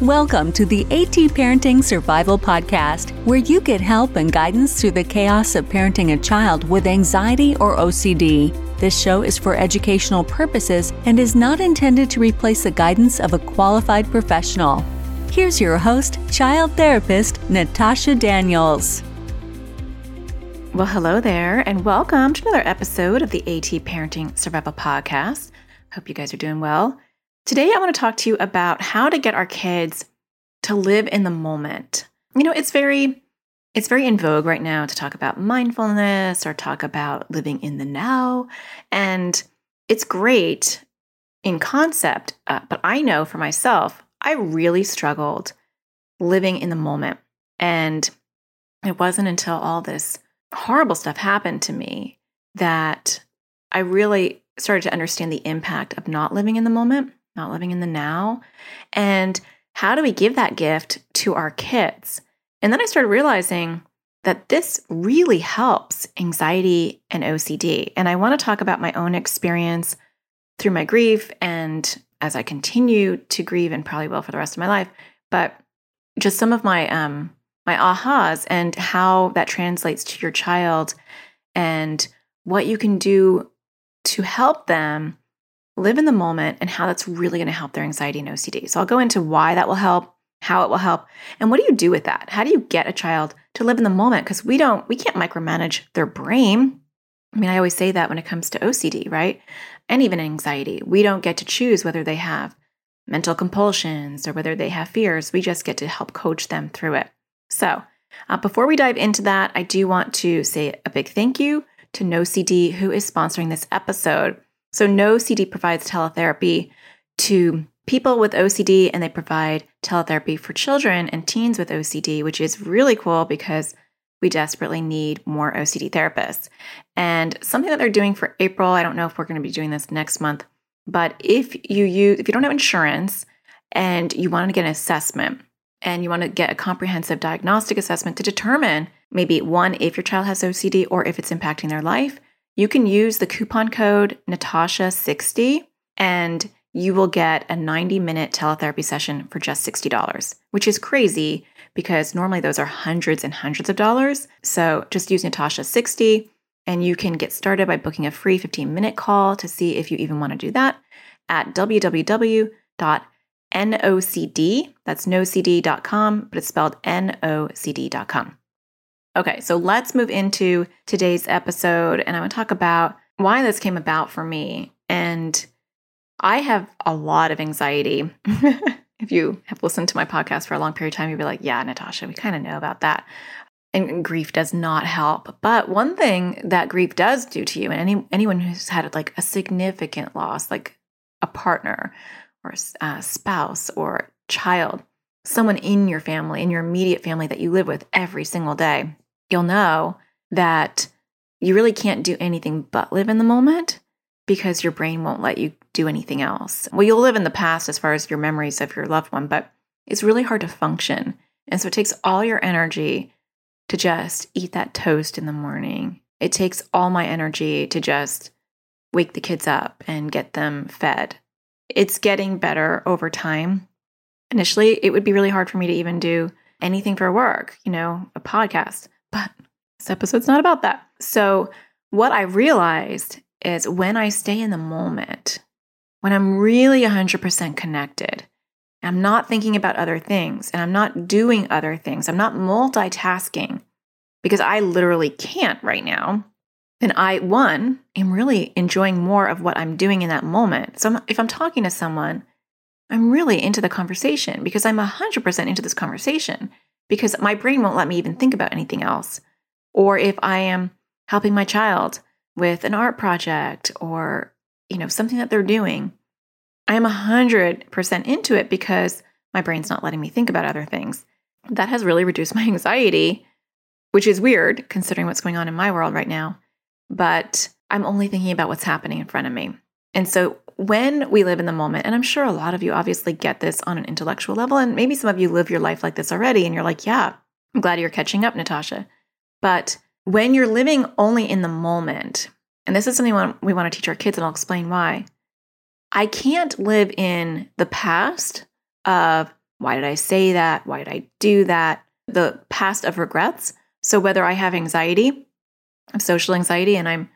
Welcome to the AT Parenting Survival Podcast, where you get help and guidance through the chaos of parenting a child with anxiety or OCD. This show is for educational purposes and is not intended to replace the guidance of a qualified professional. Here's your host, child therapist Natasha Daniels. Well, hello there, and welcome to another episode of the AT Parenting Survival Podcast. Hope you guys are doing well. Today, I want to talk to you about how to get our kids to live in the moment. You know, it's very it's very in vogue right now to talk about mindfulness or talk about living in the now, and it's great in concept, uh, but I know for myself, I really struggled living in the moment. And it wasn't until all this horrible stuff happened to me that I really started to understand the impact of not living in the moment not living in the now. And how do we give that gift to our kids? And then I started realizing that this really helps anxiety and OCD. And I want to talk about my own experience through my grief and as I continue to grieve and probably will for the rest of my life, but just some of my um my ahas and how that translates to your child and what you can do to help them live in the moment and how that's really going to help their anxiety and OCD. So I'll go into why that will help, how it will help, and what do you do with that? How do you get a child to live in the moment because we don't we can't micromanage their brain. I mean, I always say that when it comes to OCD, right? And even anxiety. We don't get to choose whether they have mental compulsions or whether they have fears. We just get to help coach them through it. So, uh, before we dive into that, I do want to say a big thank you to NoCD, who is sponsoring this episode. So, No NoCD provides teletherapy to people with OCD, and they provide teletherapy for children and teens with OCD, which is really cool because we desperately need more OCD therapists. And something that they're doing for April, I don't know if we're going to be doing this next month, but if you use if you don't have insurance and you want to get an assessment and you want to get a comprehensive diagnostic assessment to determine maybe one if your child has OCD or if it's impacting their life, you can use the coupon code Natasha60 and you will get a 90 minute teletherapy session for just $60, which is crazy because normally those are hundreds and hundreds of dollars. So just use Natasha60 and you can get started by booking a free 15 minute call to see if you even want to do that at www.nocd, that's nocd.com, but it's spelled nocd.com. Okay, so let's move into today's episode, and I'm going to talk about why this came about for me. And I have a lot of anxiety. if you have listened to my podcast for a long period of time, you'd be like, yeah, Natasha, we kind of know about that. And grief does not help. But one thing that grief does do to you, and any anyone who's had like a significant loss, like a partner or a uh, spouse or child, someone in your family, in your immediate family that you live with every single day, you'll know that you really can't do anything but live in the moment because your brain won't let you do anything else. Well, you'll live in the past as far as your memories of your loved one, but it's really hard to function. And so it takes all your energy to just eat that toast in the morning. It takes all my energy to just wake the kids up and get them fed. It's getting better over time. Initially, it would be really hard for me to even do anything for work, you know, a podcast. But this episode's not about that. So, what I realized is when I stay in the moment, when I'm really 100% connected, I'm not thinking about other things and I'm not doing other things, I'm not multitasking because I literally can't right now, then I, one, am really enjoying more of what I'm doing in that moment. So if I'm talking to someone, I'm really into the conversation because I'm 100% into this conversation because my brain won't let me even think about anything else. Or if I am helping my child with an art project or, you know, something that they're doing, I am 100% into it because my brain's not letting me think about other things. That has really reduced my anxiety, which is weird considering what's going on in my world right now. But I'm only thinking about what's happening in front of me. And so when we live in the moment, and I'm sure a lot of you obviously get this on an intellectual level, and maybe some of you live your life like this already, and you're like, yeah, I'm glad you're catching up, Natasha. But when you're living only in the moment, and this is something we want to teach our kids, and I'll explain why. I can't live in the past of Why did I say that? Why did I do that? The past of regrets. So whether I have anxiety, social anxiety, and I'm,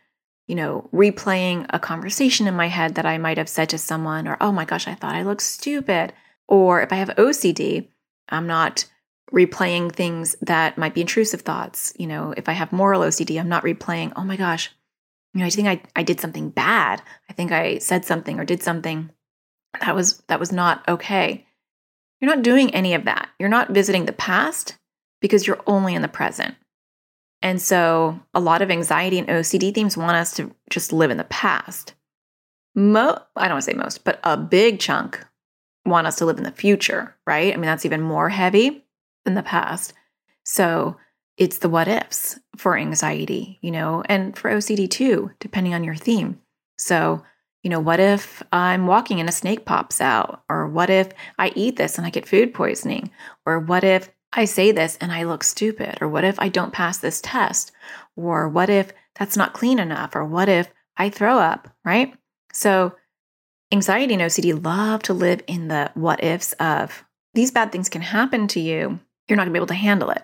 you know, replaying a conversation in my head that I might have said to someone, or, oh my gosh, I thought I looked stupid. Or if I have OCD, I'm not replaying things that might be intrusive thoughts. You know, if I have moral OCD, I'm not replaying, oh my gosh, you know, I think I, I did something bad. I think I said something or did something that was that was not okay. You're not doing any of that. You're not visiting the past because you're only in the present. And so a lot of anxiety and OCD themes want us to just live in the past. Mo I don't want to say most, but a big chunk want us to live in the future, right? I mean, that's even more heavy than the past. So it's the what ifs for anxiety, you know, and for OCD too, depending on your theme. So, you know, what if I'm walking and a snake pops out? Or what if I eat this and I get food poisoning? Or what if I say this and I look stupid? Or what if I don't pass this test? Or what if that's not clean enough? Or what if I throw up, right? So, anxiety and OCD love to live in the what ifs of these bad things can happen to you. You're not gonna be able to handle it.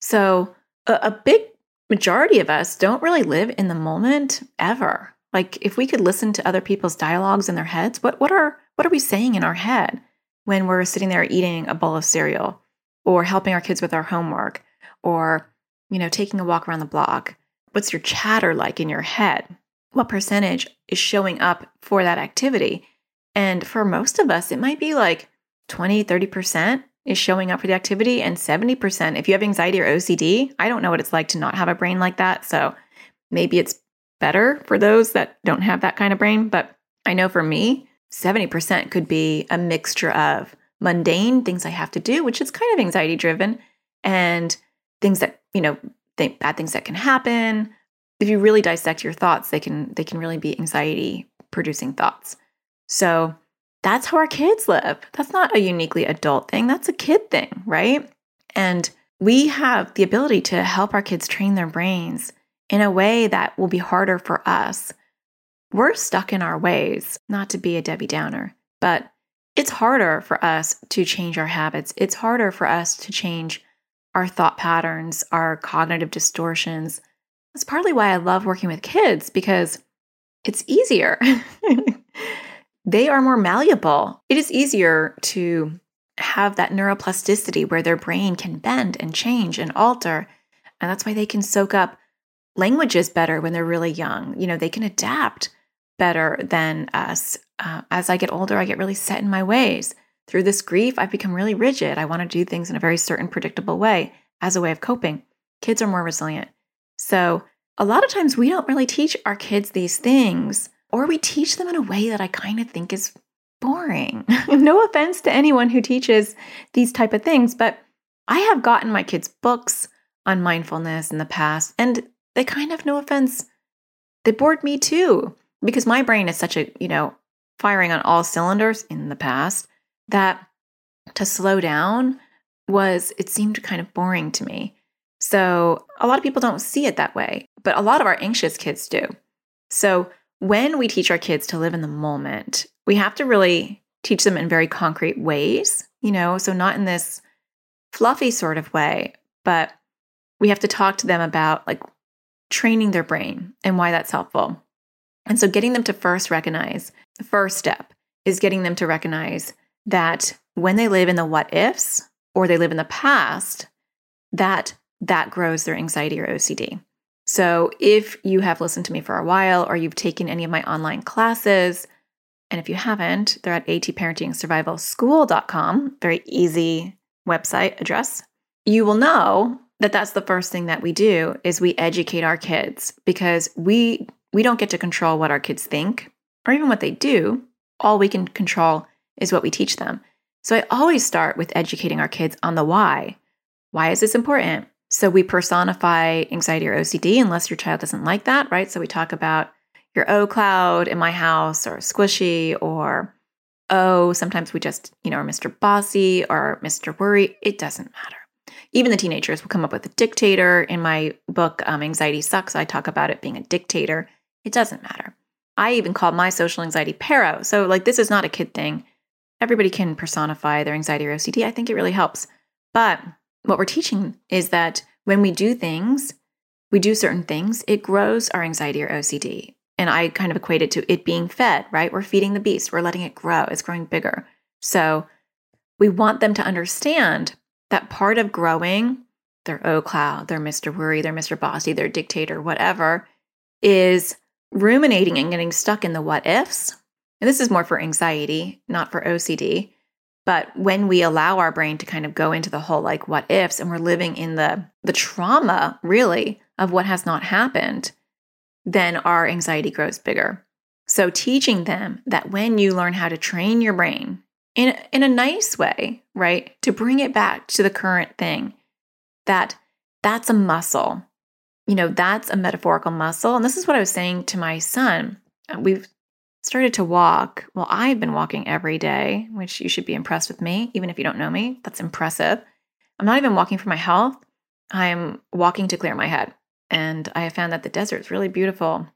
So, a, a big majority of us don't really live in the moment ever. Like if we could listen to other people's dialogues in their heads, what what are what are we saying in our head when we're sitting there eating a bowl of cereal or helping our kids with our homework or you know taking a walk around the block? What's your chatter like in your head? What percentage is showing up for that activity? And for most of us, it might be like 20, 30% is showing up for the activity and 70% if you have anxiety or OCD, I don't know what it's like to not have a brain like that. So maybe it's better for those that don't have that kind of brain, but I know for me, 70% could be a mixture of mundane things I have to do, which is kind of anxiety driven, and things that, you know, think bad things that can happen. If you really dissect your thoughts, they can they can really be anxiety producing thoughts. So that's how our kids live. That's not a uniquely adult thing, that's a kid thing, right? And we have the ability to help our kids train their brains in a way that will be harder for us. We're stuck in our ways, not to be a Debbie Downer, but it's harder for us to change our habits. It's harder for us to change our thought patterns, our cognitive distortions. That's partly why I love working with kids because it's easier. they are more malleable. It is easier to have that neuroplasticity where their brain can bend and change and alter. And that's why they can soak up languages better when they're really young. You know, they can adapt better than us. Uh, as I get older, I get really set in my ways. Through this grief, I've become really rigid. I want to do things in a very certain, predictable way as a way of coping. Kids are more resilient. So, a lot of times we don't really teach our kids these things or we teach them in a way that I kind of think is boring. no offense to anyone who teaches these type of things, but I have gotten my kids books on mindfulness in the past and they kind of no offense they bored me too because my brain is such a, you know, firing on all cylinders in the past that to slow down was it seemed kind of boring to me. So, a lot of people don't see it that way, but a lot of our anxious kids do. So, when we teach our kids to live in the moment, we have to really teach them in very concrete ways, you know, so not in this fluffy sort of way, but we have to talk to them about like training their brain and why that's helpful. And so getting them to first recognize, the first step is getting them to recognize that when they live in the what ifs or they live in the past, that that grows their anxiety or OCD. So, if you have listened to me for a while or you've taken any of my online classes, and if you haven't, they're at atparentingsurvivalschool.com, very easy website address. You will know that that's the first thing that we do is we educate our kids because we we don't get to control what our kids think or even what they do. All we can control is what we teach them. So I always start with educating our kids on the why. Why is this important? So we personify anxiety or OCD unless your child doesn't like that, right? So we talk about your O cloud in my house or squishy or oh, sometimes we just, you know, are Mr. Bossy or Mr. Worry. It doesn't matter. Even the teenagers will come up with a dictator. In my book, um, Anxiety Sucks, I talk about it being a dictator. It doesn't matter. I even call my social anxiety paro. So, like, this is not a kid thing. everybody can personify their anxiety or OCD. I think it really helps. But what we're teaching is that when we do things, we do certain things, it grows our anxiety or OCD. And I kind of equate it to it being fed, right? We're feeding the beast, we're letting it grow, it's growing bigger. So we want them to understand that part of growing, their O cloud, their Mr. Worry, their Mr. Bossy, their dictator, whatever, is ruminating and getting stuck in the what ifs. And this is more for anxiety, not for OCD. But when we allow our brain to kind of go into the whole like what ifs and we're living in the the trauma really of what has not happened, then our anxiety grows bigger. So teaching them that when you learn how to train your brain in in a nice way, right, to bring it back to the current thing, that that's a muscle. You know, that's a metaphorical muscle. And this is what I was saying to my son. Uh, we've started to walk. Well, I've been walking every day, which you should be impressed with me, even if you don't know me. That's impressive. I'm not even walking for my health. I'm walking to clear my head. And I have found that the desert is really beautiful.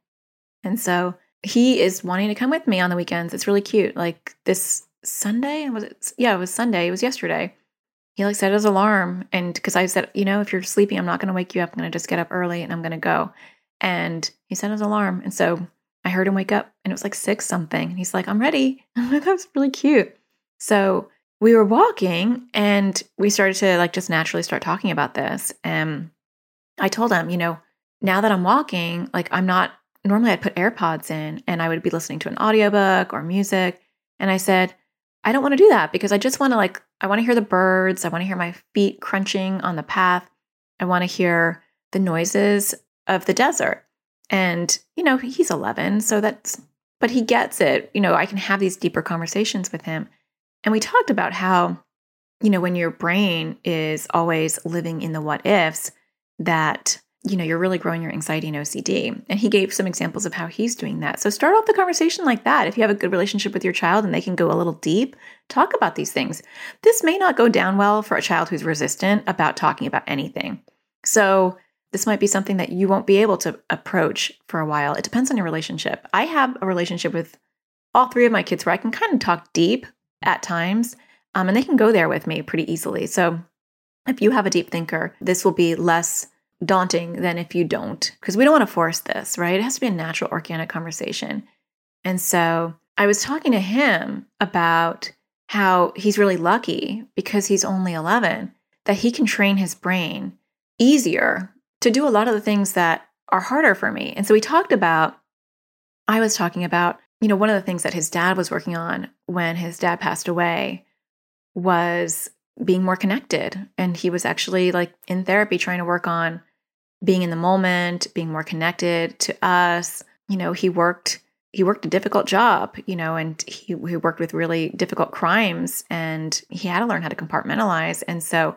And so he is wanting to come with me on the weekends. It's really cute. Like this Sunday, was it? Yeah, it was Sunday. It was yesterday. He like set his alarm, and because I said, you know, if you're sleeping, I'm not going to wake you up. I'm going to just get up early and I'm going to go. And he set his alarm, and so I heard him wake up, and it was like six something. And he's like, I'm ready. I'm like, that was really cute. So we were walking, and we started to like just naturally start talking about this, and I told him, you know, now that I'm walking, like I'm not normally I'd put AirPods in and I would be listening to an audiobook or music. And I said, I don't want to do that because I just want to like I want to hear the birds, I want to hear my feet crunching on the path. I want to hear the noises of the desert. And you know, he's 11, so that's but he gets it. You know, I can have these deeper conversations with him. And we talked about how you know, when your brain is always living in the what ifs, that you know you're really growing your anxiety and OCD. And he gave some examples of how he's doing that. So start off the conversation like that. If you have a good relationship with your child and they can go a little deep, talk about these things. This may not go down well for a child who's resistant about talking about anything. So this might be something that you won't be able to approach for a while. It depends on your relationship. I have a relationship with all three of my kids where I can kind of talk deep at times, um, and they can go there with me pretty easily. So if you have a deep thinker, this will be less daunting than if you don't, because we don't want to force this, right? It has to be a natural, organic conversation. And so I was talking to him about how he's really lucky because he's only 11 that he can train his brain easier to do a lot of the things that are harder for me. And so we talked about, I was talking about, you know, one of the things that his dad was working on when his dad passed away was being more connected. And he was actually like in therapy trying to work on being in the moment, being more connected to us. You know, he worked he worked a difficult job, you know, and he he worked with really difficult crimes and he had to learn how to compartmentalize. And so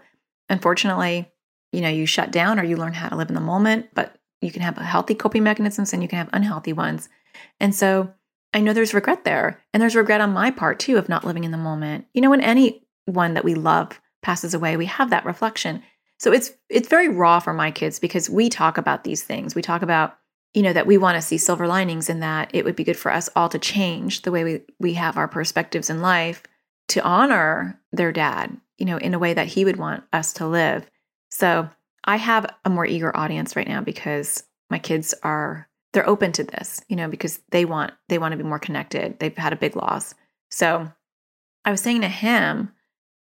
unfortunately, you know, you shut down or you learn how to live in the moment, but you can have healthy coping mechanisms and you can have unhealthy ones. And so I know there's regret there. And there's regret on my part too of not living in the moment. You know, when anyone that we love passes away, we have that reflection. So it's it's very raw for my kids because we talk about these things. We talk about, you know, that we want to see silver linings in that it would be good for us all to change the way we we have our perspectives in life to honor their dad, you know, in a way that he would want us to live. So I have a more eager audience right now because my kids are they're open to this, you know, because they want they want to be more connected. They've had a big loss. So I was saying to him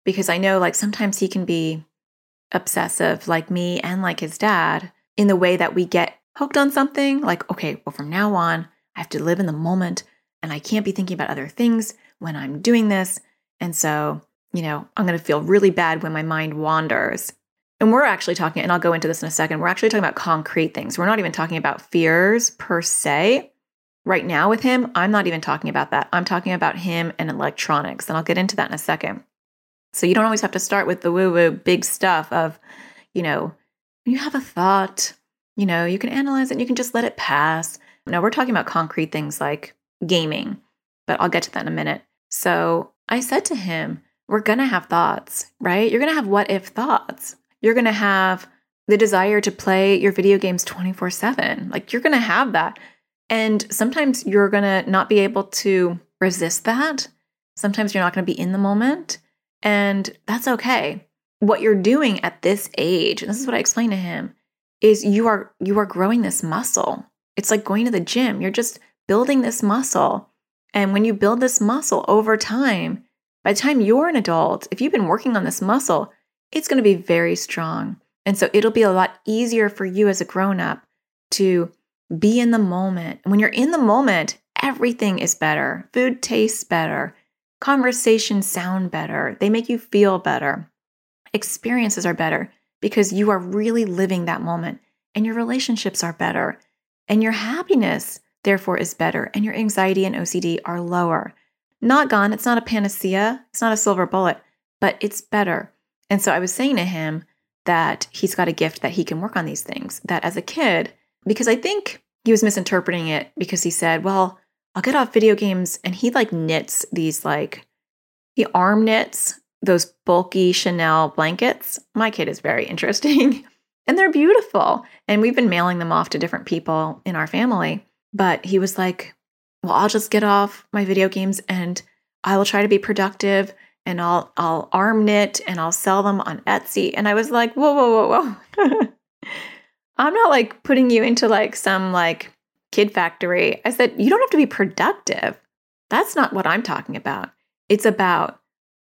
because I know like sometimes he can be obsessive like me and like his dad in the way that we get hooked on something like, okay, well, from now on, I have to live in the moment and I can't be thinking about other things when I'm doing this. And so, you know, I'm going to feel really bad when my mind wanders. And we're actually talking, and I'll go into this in a second, we're actually talking about concrete things. We're not even talking about fears per se. Right now with him, I'm not even talking about that. I'm talking about him and electronics. And I'll get into that in a second. So you don't always have to start with the woo woo big stuff of, you know, you have a thought, you know, you can analyze it, you can just let it pass. No, we're talking about concrete things like gaming, but I'll get to that in a minute. So I said to him, we're going to have thoughts, right? You're going to have what if thoughts. You're going to have the desire to play your video games 24 7. Like you're going to have that. And sometimes you're going to not be able to resist that. Sometimes you're not going to be in the moment, and that's okay. What you're doing at this age, and this is what I explained to him, is you are you are growing this muscle. It's like going to the gym. You're just building this muscle. And when you build this muscle over time, by the time you're an adult, if you've been working on this muscle, it's going to be very strong. And so it'll be a lot easier for you as a grown up to be in the moment. When you're in the moment, everything is better. Food tastes better. Conversations sound better. They make you feel better. Experiences are better because you are really living that moment. And your relationships are better. And your happiness, therefore, is better. And your anxiety and OCD are lower. Not gone. It's not a panacea. It's not a silver bullet, but it's better. And so I was saying to him that he's got a gift that he can work on these things. That as a kid, because I think he was misinterpreting it because he said, well, I'll get off video games. And he like knits these like, he arm knits those bulky chenille blankets. My kid is very interesting and they're beautiful. And we've been mailing them off to different people in our family. But he was like, well, I'll just get off my video games and I will try to be productive and I'll I'll arm knit and I'll sell them on Etsy. And I was like, whoa, whoa, whoa, whoa. I'm not like putting you into like some like kid factory. I said, you don't have to be productive. That's not what I'm talking about. It's about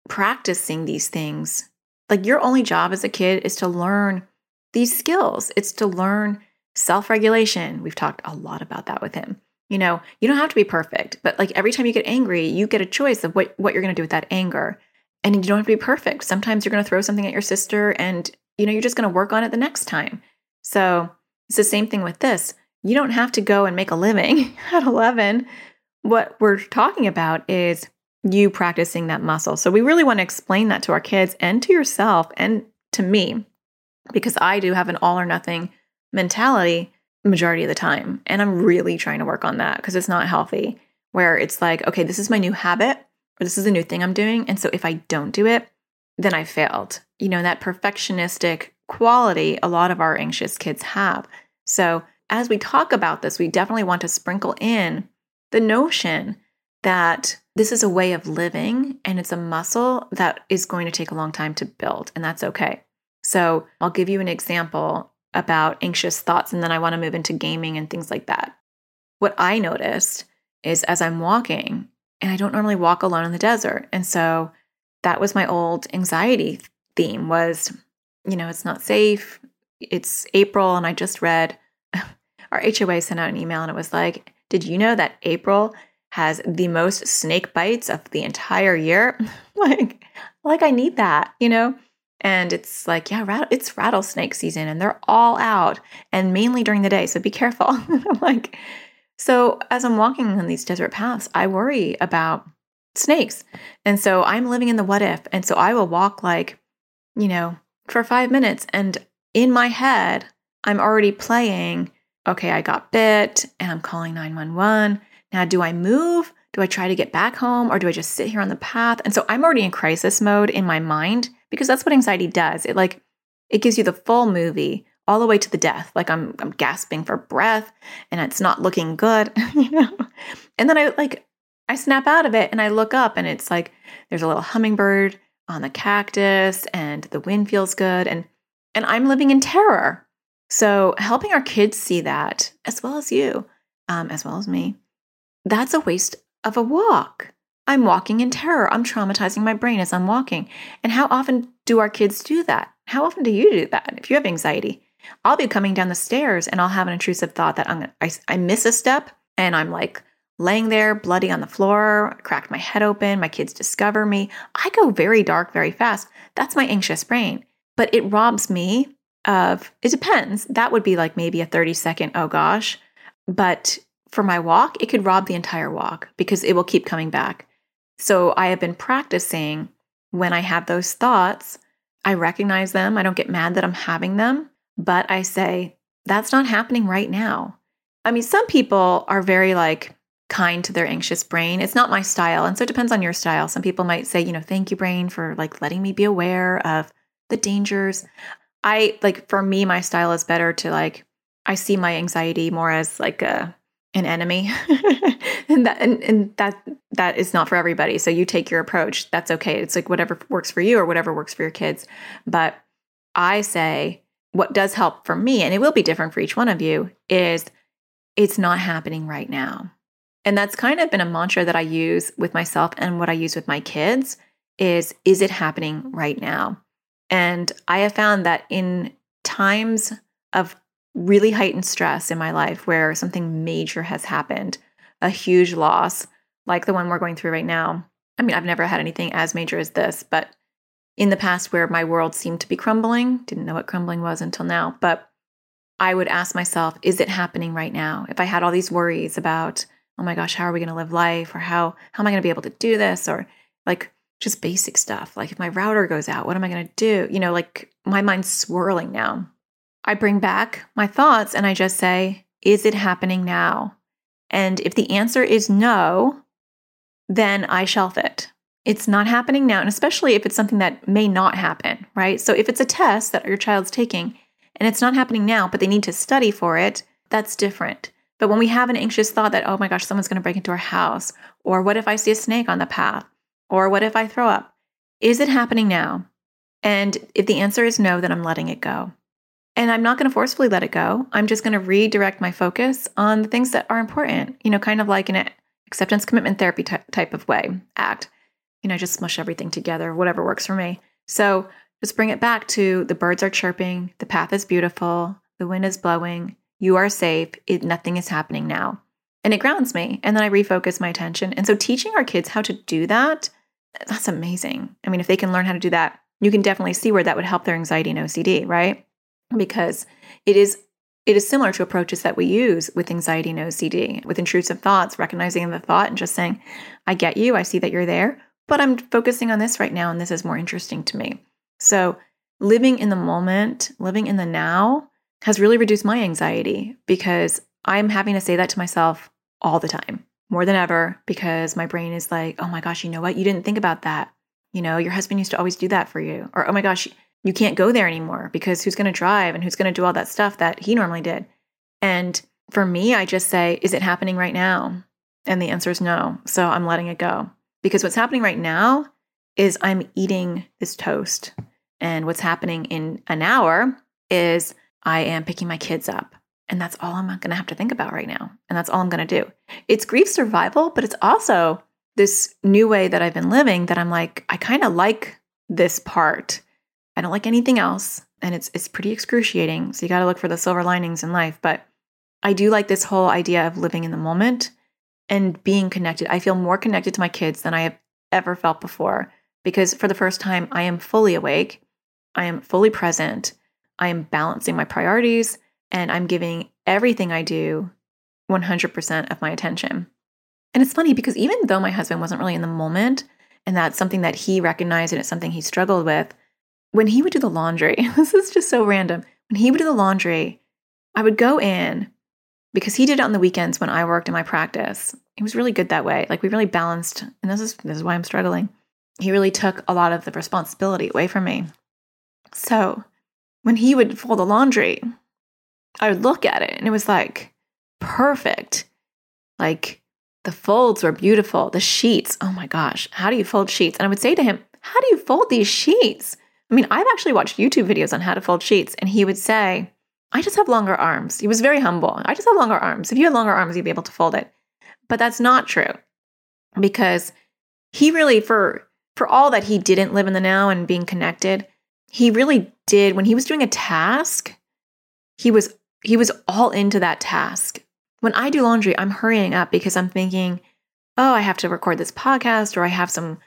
practicing these things. Like your only job as a kid is to learn these skills. It's to learn self-regulation. We've talked a lot about that with him. You know, you don't have to be perfect, but like every time you get angry, you get a choice of what what you're going to do with that anger. And you don't have to be perfect. Sometimes you're going to throw something at your sister and you know, you're just going to work on it the next time. So, it's the same thing with this. You don't have to go and make a living at 11. What we're talking about is you practicing that muscle. So, we really want to explain that to our kids and to yourself and to me because I do have an all or nothing mentality majority of the time. And I'm really trying to work on that because it's not healthy where it's like, okay, this is my new habit or this is a new thing I'm doing. And so if I don't do it, then I failed. You know, that perfectionistic quality a lot of our anxious kids have. So as we talk about this, we definitely want to sprinkle in the notion that this is a way of living and it's a muscle that is going to take a long time to build, and that's okay. So I'll give you an example about anxious thoughts, and then I want to move into gaming and things like that. What I noticed is as I'm walking, and I don't normally walk alone in the desert. And so that was my old anxiety theme was, you know, it's not safe. It's April and I just read our HOA sent out an email and it was like, did you know that April has the most snake bites of the entire year? like like I need that, you know? And it's like, yeah, rat- it's rattlesnake season and they're all out and mainly during the day. So be careful. like, so as I'm walking on these desert paths, I worry about snakes. And so I'm living in the what if. And so I will walk like, you know, for five minutes. And in my head, I'm already playing, okay, I got bit and I'm calling 911. Now, do I move? Do I try to get back home or do I just sit here on the path? And so I'm already in crisis mode in my mind because that's what anxiety does. It like it gives you the full movie all the way to the death. Like I'm I'm gasping for breath and it's not looking good, you know. And then I like I snap out of it and I look up and it's like there's a little hummingbird on the cactus and the wind feels good and and I'm living in terror. So helping our kids see that as well as you, um, as well as me, that's a waste of a walk. I'm walking in terror. I'm traumatizing my brain as I'm walking. And how often do our kids do that? How often do you do that? If you have anxiety, I'll be coming down the stairs and I'll have an intrusive thought that I'm I, I miss a step and I'm like laying there bloody on the floor, cracked my head open, my kids discover me. I go very dark very fast. That's my anxious brain. But it robs me of, it depends. That would be like maybe a 30 second, oh gosh. But for my walk, it could rob the entire walk because it will keep coming back. So I have been practicing when I have those thoughts, I recognize them. I don't get mad that I'm having them, but I say, that's not happening right now. I mean, some people are very like kind to their anxious brain. It's not my style. And so it depends on your style. Some people might say, you know, thank you, brain, for like letting me be aware of the dangers. I like, for me, my style is better to like, I see my anxiety more as like a, an enemy. and that and, and that that is not for everybody. So you take your approach. That's okay. It's like whatever works for you or whatever works for your kids. But I say what does help for me, and it will be different for each one of you, is it's not happening right now. And that's kind of been a mantra that I use with myself and what I use with my kids is is it happening right now? And I have found that in times of really heightened stress in my life where something major has happened, a huge loss like the one we're going through right now. I mean, I've never had anything as major as this, but in the past where my world seemed to be crumbling, didn't know what crumbling was until now, but I would ask myself, is it happening right now? If I had all these worries about, oh my gosh, how are we going to live life or how how am I going to be able to do this or like just basic stuff. Like if my router goes out, what am I going to do? You know, like my mind's swirling now. I bring back my thoughts and I just say, is it happening now? And if the answer is no, then I shelf it. It's not happening now. And especially if it's something that may not happen, right? So if it's a test that your child's taking and it's not happening now, but they need to study for it, that's different. But when we have an anxious thought that, oh my gosh, someone's going to break into our house, or what if I see a snake on the path, or what if I throw up? Is it happening now? And if the answer is no, then I'm letting it go. And I'm not going to forcefully let it go. I'm just going to redirect my focus on the things that are important, you know, kind of like an acceptance commitment therapy t- type of way, act. You know, just smush everything together, whatever works for me. So just bring it back to the birds are chirping, the path is beautiful, the wind is blowing, you are safe, it, nothing is happening now. And it grounds me. And then I refocus my attention. And so teaching our kids how to do that that's amazing. I mean, if they can learn how to do that, you can definitely see where that would help their anxiety and OCD, right? Because it is it is similar to approaches that we use with anxiety and OCD, with intrusive thoughts, recognizing the thought and just saying, I get you, I see that you're there, but I'm focusing on this right now and this is more interesting to me. So, living in the moment, living in the now has really reduced my anxiety because I'm having to say that to myself all the time more than ever because my brain is like, oh my gosh, you know what? You didn't think about that. You know, your husband used to always do that for you. Or, oh my gosh, you can't go there anymore because who's going to drive and who's going to do all that stuff that he normally did? And for me, I just say, is it happening right now? And the answer is no. So I'm letting it go because what's happening right now is I'm eating this toast. And what's happening in an hour is I am picking my kids up and that's all I'm not going to have to think about right now. And that's all I'm going to do. It's grief survival, but it's also this new way that I've been living that I'm like, I kind of like this part. I don't like anything else. And it's it's pretty excruciating. So you got to look for the silver linings in life. But I do like this whole idea of living in the moment and being connected. I feel more connected to my kids than I have ever felt before because for the first time, I am fully awake. I am fully present. I am balancing my priorities and I'm giving everything I do 100% of my attention. And it's funny because even though my husband wasn't really in the moment, and that's something that he recognized and it's something he struggled with, when he would do the laundry, this is just so random. When he would do the laundry, I would go in because he did it on the weekends when I worked in my practice. He was really good that way. Like we really balanced, and this is this is why I'm struggling. He really took a lot of the responsibility away from me. So when he would fold the laundry, I would look at it and it was like perfect. Like the folds were beautiful. The sheets, oh my gosh, how do you fold sheets? And I would say to him, How do you fold these sheets? I mean, I've actually watched YouTube videos on how to fold sheets, and he would say, I just have longer arms. He was very humble. I just have longer arms. If you had longer arms, you'd be able to fold it. But that's not true because he really, for for all that he didn't live in the now and being connected, he really did. When he was doing a task, he was he was all into that task. When I do laundry, I'm hurrying up because I'm thinking, oh, I have to record this podcast or I have some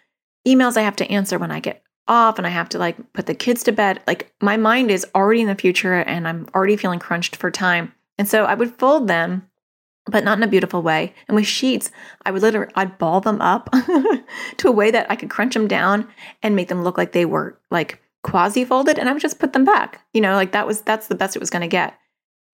emails I have to answer when I get off and I have to like put the kids to bed. Like my mind is already in the future and I'm already feeling crunched for time. And so I would fold them, but not in a beautiful way. And with sheets, I would literally I'd ball them up to a way that I could crunch them down and make them look like they were like quasi folded and I would just put them back. You know, like that was that's the best it was going to get.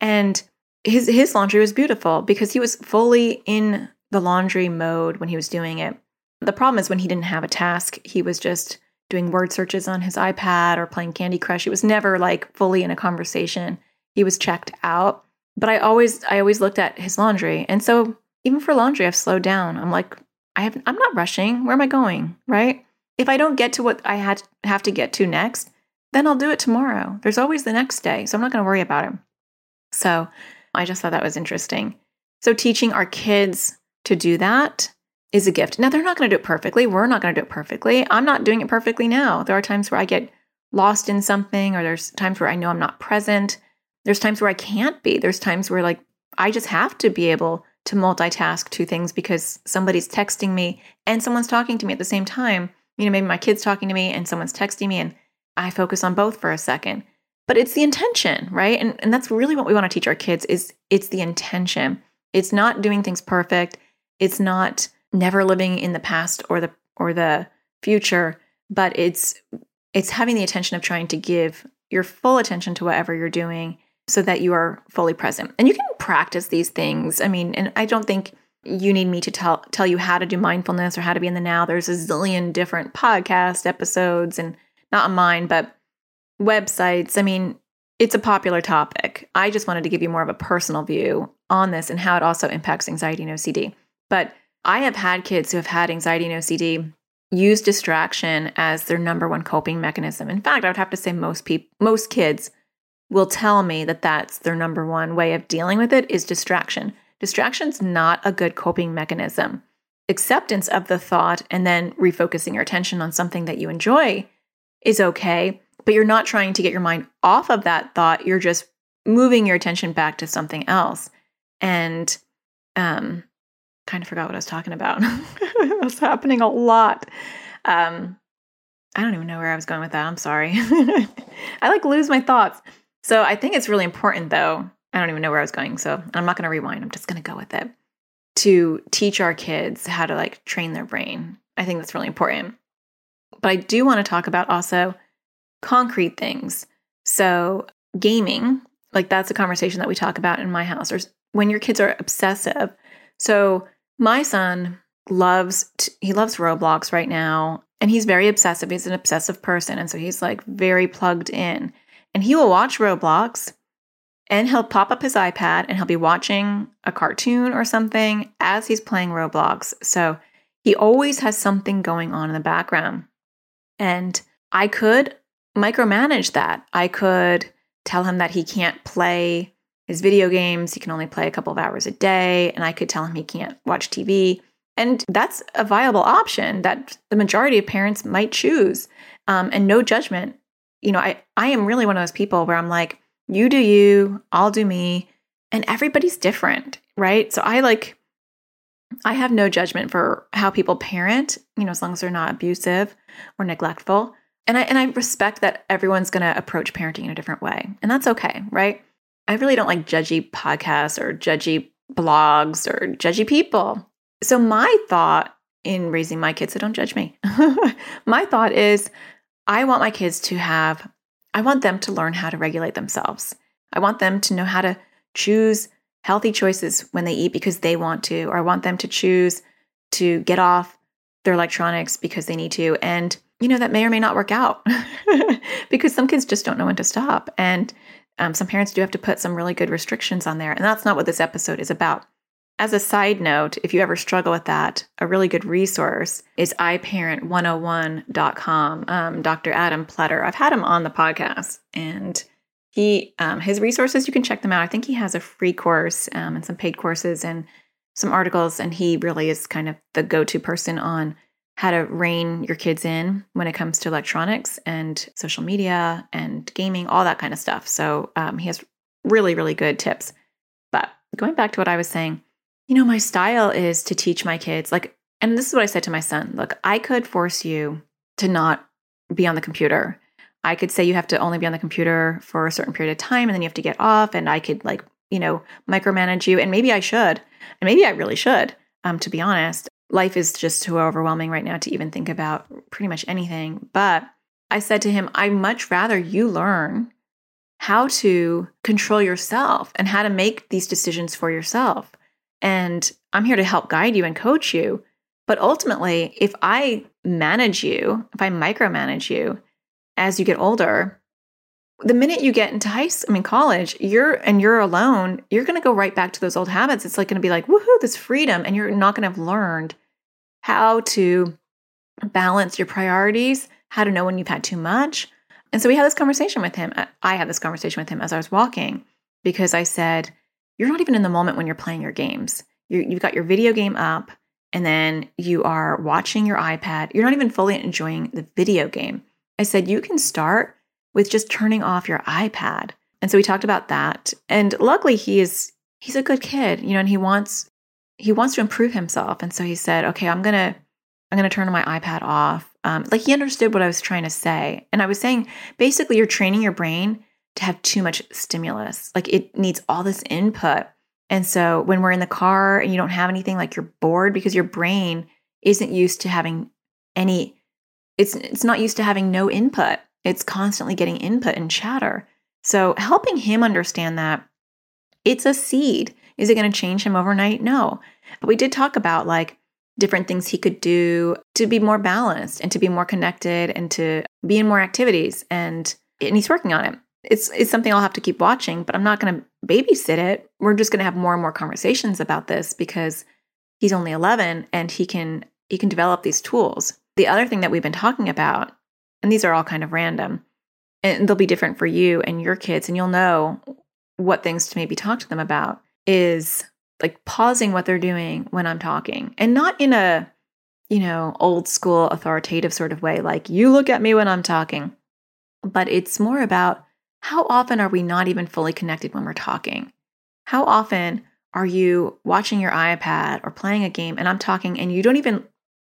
And his his laundry was beautiful because he was fully in the laundry mode when he was doing it. The problem is when he didn't have a task, he was just doing word searches on his iPad or playing Candy Crush. It was never like fully in a conversation. He was checked out. but I always I always looked at his laundry. And so even for laundry, I've slowed down. I'm like, I have I'm not rushing. Where am I going? Right? If I don't get to what I had have to get to next, then I'll do it tomorrow. There's always the next day. So I'm not going to worry about it. So I just thought that was interesting. So teaching our kids to do that is a gift. Now, they're not going to do it perfectly. We're not going to do it perfectly. I'm not doing it perfectly now. There are times where I get lost in something, or there's times where I know I'm not present. There's times where I can't be. There's times where, like, I just have to be able to multitask two things because somebody's texting me and someone's talking to me at the same time. You know, maybe my kid's talking to me and someone's texting me, and I focus on both for a second. But it's the intention, right? And, and that's really what we want to teach our kids is it's the intention. It's not doing things perfect. It's not never living in the past or the or the future, but it's it's having the attention of trying to give your full attention to whatever you're doing so that you are fully present. And you can practice these things. I mean, and I don't think you need me to tell tell you how to do mindfulness or how to be in the now. There's a zillion different podcast episodes and not mine, but websites. I mean, it's a popular topic. I just wanted to give you more of a personal view on this and how it also impacts anxiety and OCD. But I have had kids who have had anxiety and OCD use distraction as their number one coping mechanism. In fact, I would have to say most people most kids will tell me that that's their number one way of dealing with it is distraction. Distraction's not a good coping mechanism. Acceptance of the thought and then refocusing your attention on something that you enjoy is okay, but you're not trying to get your mind off of that thought. You're just moving your attention back to something else. And um, kind of forgot what I was talking about. it was happening a lot. Um, I don't even know where I was going with that. I'm sorry. I like lose my thoughts. So I think it's really important, though. I don't even know where I was going. So I'm not going to rewind. I'm just going to go with it to teach our kids how to like train their brain. I think that's really important. But I do want to talk about also concrete things. So gaming, like that's a conversation that we talk about in my house, or when your kids are obsessive. So my son loves t- he loves Roblox right now and he's very obsessive. He's an obsessive person and so he's like very plugged in. And he will watch Roblox and he'll pop up his iPad and he'll be watching a cartoon or something as he's playing Roblox. So he always has something going on in the background. And I could micromanage that. I could tell him that he can't play his video games. He can only play a couple of hours a day. And I could tell him he can't watch TV. And that's a viable option that the majority of parents might choose. Um, and no judgment. You know, I, I am really one of those people where I'm like, you do you, I'll do me. And everybody's different, right? So I like, I have no judgment for how people parent, you know, as long as they're not abusive or neglectful. And I and I respect that everyone's going to approach parenting in a different way. And that's okay, right? I really don't like judgy podcasts or judgy blogs or judgy people. So, my thought in raising my kids, so don't judge me. my thought is I want my kids to have, I want them to learn how to regulate themselves. I want them to know how to choose healthy choices when they eat because they want to, or I want them to choose to get off their electronics because they need to. And, you know, that may or may not work out because some kids just don't know when to stop. And um, some parents do have to put some really good restrictions on there. And that's not what this episode is about. As a side note, if you ever struggle with that, a really good resource is iparent101.com. Um, Dr. Adam Pletter, I've had him on the podcast, and he um, his resources you can check them out. I think he has a free course um, and some paid courses and some articles, and he really is kind of the go to person on how to rein your kids in when it comes to electronics and social media and gaming, all that kind of stuff. So um, he has really, really good tips. But going back to what I was saying, you know, my style is to teach my kids, like, and this is what I said to my son look, I could force you to not be on the computer. I could say you have to only be on the computer for a certain period of time and then you have to get off, and I could, like, you know, micromanage you. And maybe I should. And maybe I really should, um, to be honest life is just too overwhelming right now to even think about pretty much anything. But I said to him, I much rather you learn how to control yourself and how to make these decisions for yourself. And I'm here to help guide you and coach you. But ultimately, if I manage you, if I micromanage you as you get older, the minute you get into high school, I mean college, you're and you're alone, you're going to go right back to those old habits. It's like going to be like, woohoo, this freedom, and you're not going to have learned how to balance your priorities, how to know when you've had too much. And so we had this conversation with him. I had this conversation with him as I was walking because I said, You're not even in the moment when you're playing your games. you you've got your video game up, and then you are watching your iPad. You're not even fully enjoying the video game. I said, You can start with just turning off your iPad. And so we talked about that. And luckily he is he's a good kid, you know, and he wants he wants to improve himself. And so he said, "Okay, I'm going to I'm going to turn my iPad off." Um, like he understood what I was trying to say. And I was saying basically you're training your brain to have too much stimulus. Like it needs all this input. And so when we're in the car and you don't have anything like you're bored because your brain isn't used to having any it's it's not used to having no input. It's constantly getting input and chatter. So helping him understand that it's a seed. Is it going to change him overnight? No. But we did talk about like different things he could do to be more balanced and to be more connected and to be in more activities and and he's working on it. It's it's something I'll have to keep watching, but I'm not going to babysit it. We're just going to have more and more conversations about this because he's only 11 and he can he can develop these tools. The other thing that we've been talking about and these are all kind of random and they'll be different for you and your kids and you'll know what things to maybe talk to them about is like pausing what they're doing when I'm talking and not in a, you know, old school authoritative sort of way, like you look at me when I'm talking, but it's more about how often are we not even fully connected when we're talking? How often are you watching your iPad or playing a game and I'm talking and you don't even,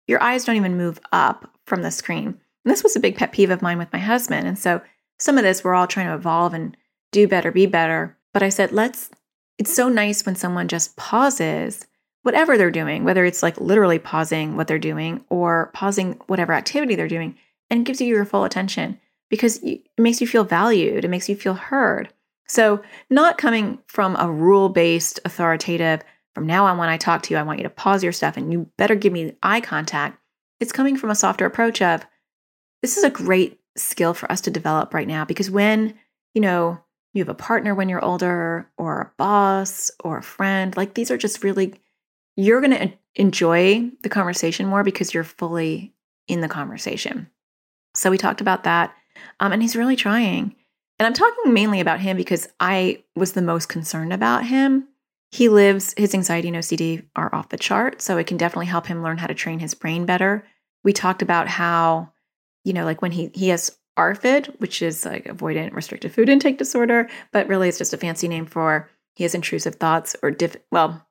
your eyes don't even move up from the screen? And this was a big pet peeve of mine with my husband. And so some of this we're all trying to evolve and do better, be better. But I said, let's it's so nice when someone just pauses whatever they're doing, whether it's like literally pausing what they're doing or pausing whatever activity they're doing and gives you your full attention because it makes you feel valued, it makes you feel heard. So, not coming from a rule based, authoritative, from now on, when I talk to you, I want you to pause your stuff and you better give me eye contact. It's coming from a softer approach of this is a great skill for us to develop right now because when, you know, you have a partner when you're older or a boss or a friend. Like these are just really, you're going to enjoy the conversation more because you're fully in the conversation. So we talked about that. Um, and he's really trying. And I'm talking mainly about him because I was the most concerned about him. He lives, his anxiety and OCD are off the chart. So it can definitely help him learn how to train his brain better. We talked about how, you know, like when he, he has ARFID, which is like avoidant restrictive food intake disorder, but really it's just a fancy name for he has intrusive thoughts or diff. Well,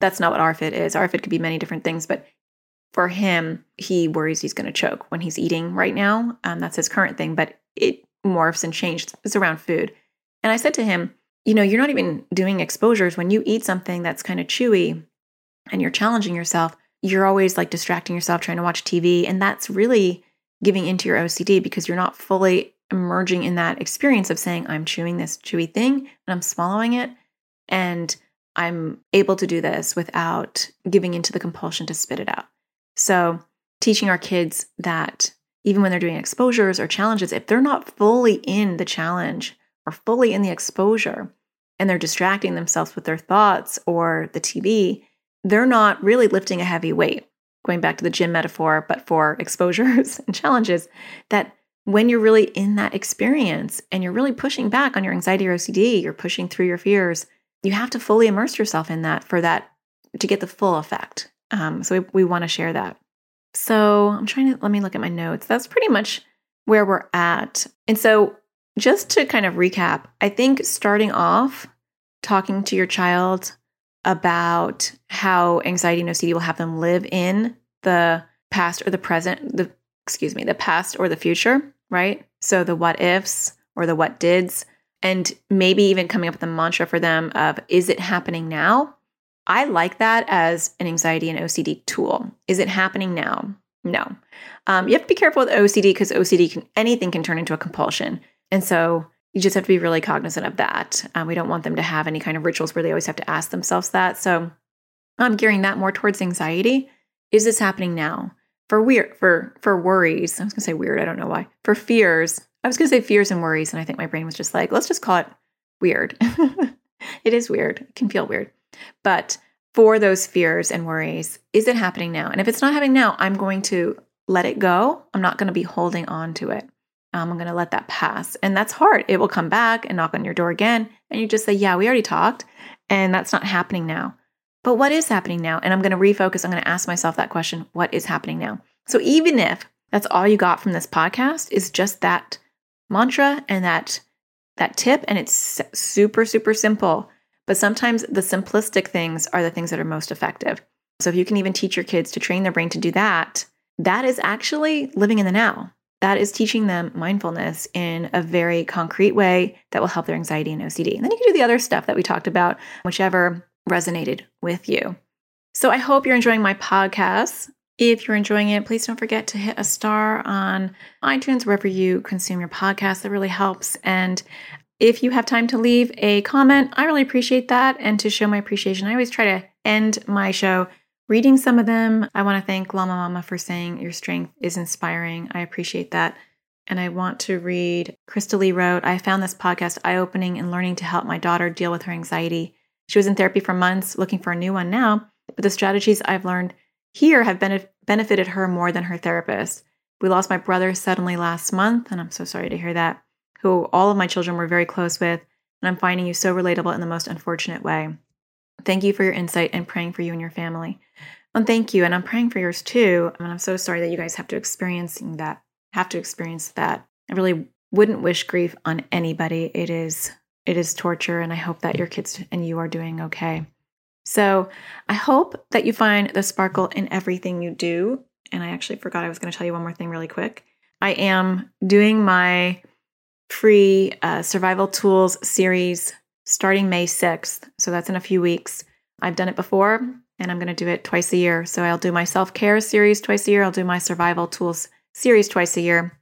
that's not what ARFID is. ARFID could be many different things, but for him, he worries he's going to choke when he's eating right now. Um, that's his current thing, but it morphs and changes. It's around food. And I said to him, you know, you're not even doing exposures when you eat something that's kind of chewy and you're challenging yourself. You're always like distracting yourself trying to watch TV. And that's really giving into your OCD because you're not fully emerging in that experience of saying, I'm chewing this chewy thing and I'm swallowing it. And I'm able to do this without giving into the compulsion to spit it out. So, teaching our kids that even when they're doing exposures or challenges, if they're not fully in the challenge or fully in the exposure and they're distracting themselves with their thoughts or the TV, they're not really lifting a heavy weight going back to the gym metaphor, but for exposures and challenges, that when you're really in that experience and you're really pushing back on your anxiety or OCD, you're pushing through your fears, you have to fully immerse yourself in that for that to get the full effect. Um, so we, we want to share that. So I'm trying to let me look at my notes. That's pretty much where we're at. And so just to kind of recap, I think starting off talking to your child about how anxiety and OCD will have them live in the past or the present, the excuse me, the past or the future, right? So the what ifs or the what dids, and maybe even coming up with a mantra for them of is it happening now? I like that as an anxiety and OCD tool. Is it happening now? No. Um, you have to be careful with OCD because OCD can anything can turn into a compulsion, and so you just have to be really cognizant of that. Um, we don't want them to have any kind of rituals where they always have to ask themselves that. So I'm gearing that more towards anxiety. Is this happening now? For weird for for worries, I was gonna say weird, I don't know why. For fears, I was to say fears and worries. And I think my brain was just like, let's just call it weird. it is weird. It can feel weird. But for those fears and worries, is it happening now? And if it's not happening now, I'm going to let it go. I'm not going to be holding on to it. Um, I'm going to let that pass. And that's hard. It will come back and knock on your door again. And you just say, Yeah, we already talked. And that's not happening now. But what is happening now? And I'm going to refocus. I'm going to ask myself that question What is happening now? So even if that's all you got from this podcast is just that mantra and that that tip and it's super super simple but sometimes the simplistic things are the things that are most effective so if you can even teach your kids to train their brain to do that that is actually living in the now that is teaching them mindfulness in a very concrete way that will help their anxiety and OCD. And then you can do the other stuff that we talked about, whichever resonated with you. So I hope you're enjoying my podcast. If you're enjoying it, please don't forget to hit a star on iTunes, wherever you consume your podcast. That really helps. And if you have time to leave a comment, I really appreciate that. And to show my appreciation, I always try to end my show reading some of them. I want to thank Lama Mama for saying your strength is inspiring. I appreciate that. And I want to read Crystal Lee wrote, I found this podcast eye opening and learning to help my daughter deal with her anxiety. She was in therapy for months, looking for a new one now, but the strategies I've learned here have been, benefited her more than her therapist. We lost my brother suddenly last month, and I'm so sorry to hear that, who all of my children were very close with, and I'm finding you so relatable in the most unfortunate way. Thank you for your insight and praying for you and your family. And thank you, and I'm praying for yours too. And I'm so sorry that you guys have to experiencing that, have to experience that. I really wouldn't wish grief on anybody. It is it is torture, and I hope that your kids and you are doing okay. So I hope that you find the sparkle in everything you do. And I actually forgot I was going to tell you one more thing really quick. I am doing my free uh, survival tools series starting May 6th. So that's in a few weeks. I've done it before and I'm going to do it twice a year. So I'll do my self care series twice a year. I'll do my survival tools series twice a year.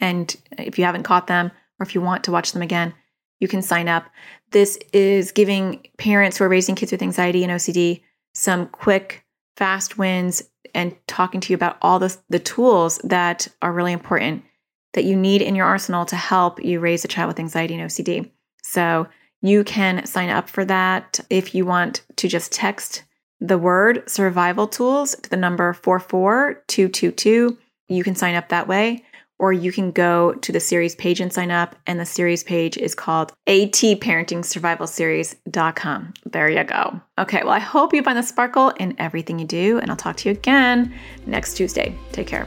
And if you haven't caught them or if you want to watch them again, you can sign up. This is giving parents who are raising kids with anxiety and OCD some quick, fast wins and talking to you about all the, the tools that are really important that you need in your arsenal to help you raise a child with anxiety and OCD. So you can sign up for that if you want to just text the word survival tools to the number 44222. You can sign up that way or you can go to the series page and sign up. And the series page is called atparentingsurvivalseries.com. There you go. Okay, well, I hope you find the sparkle in everything you do, and I'll talk to you again next Tuesday. Take care.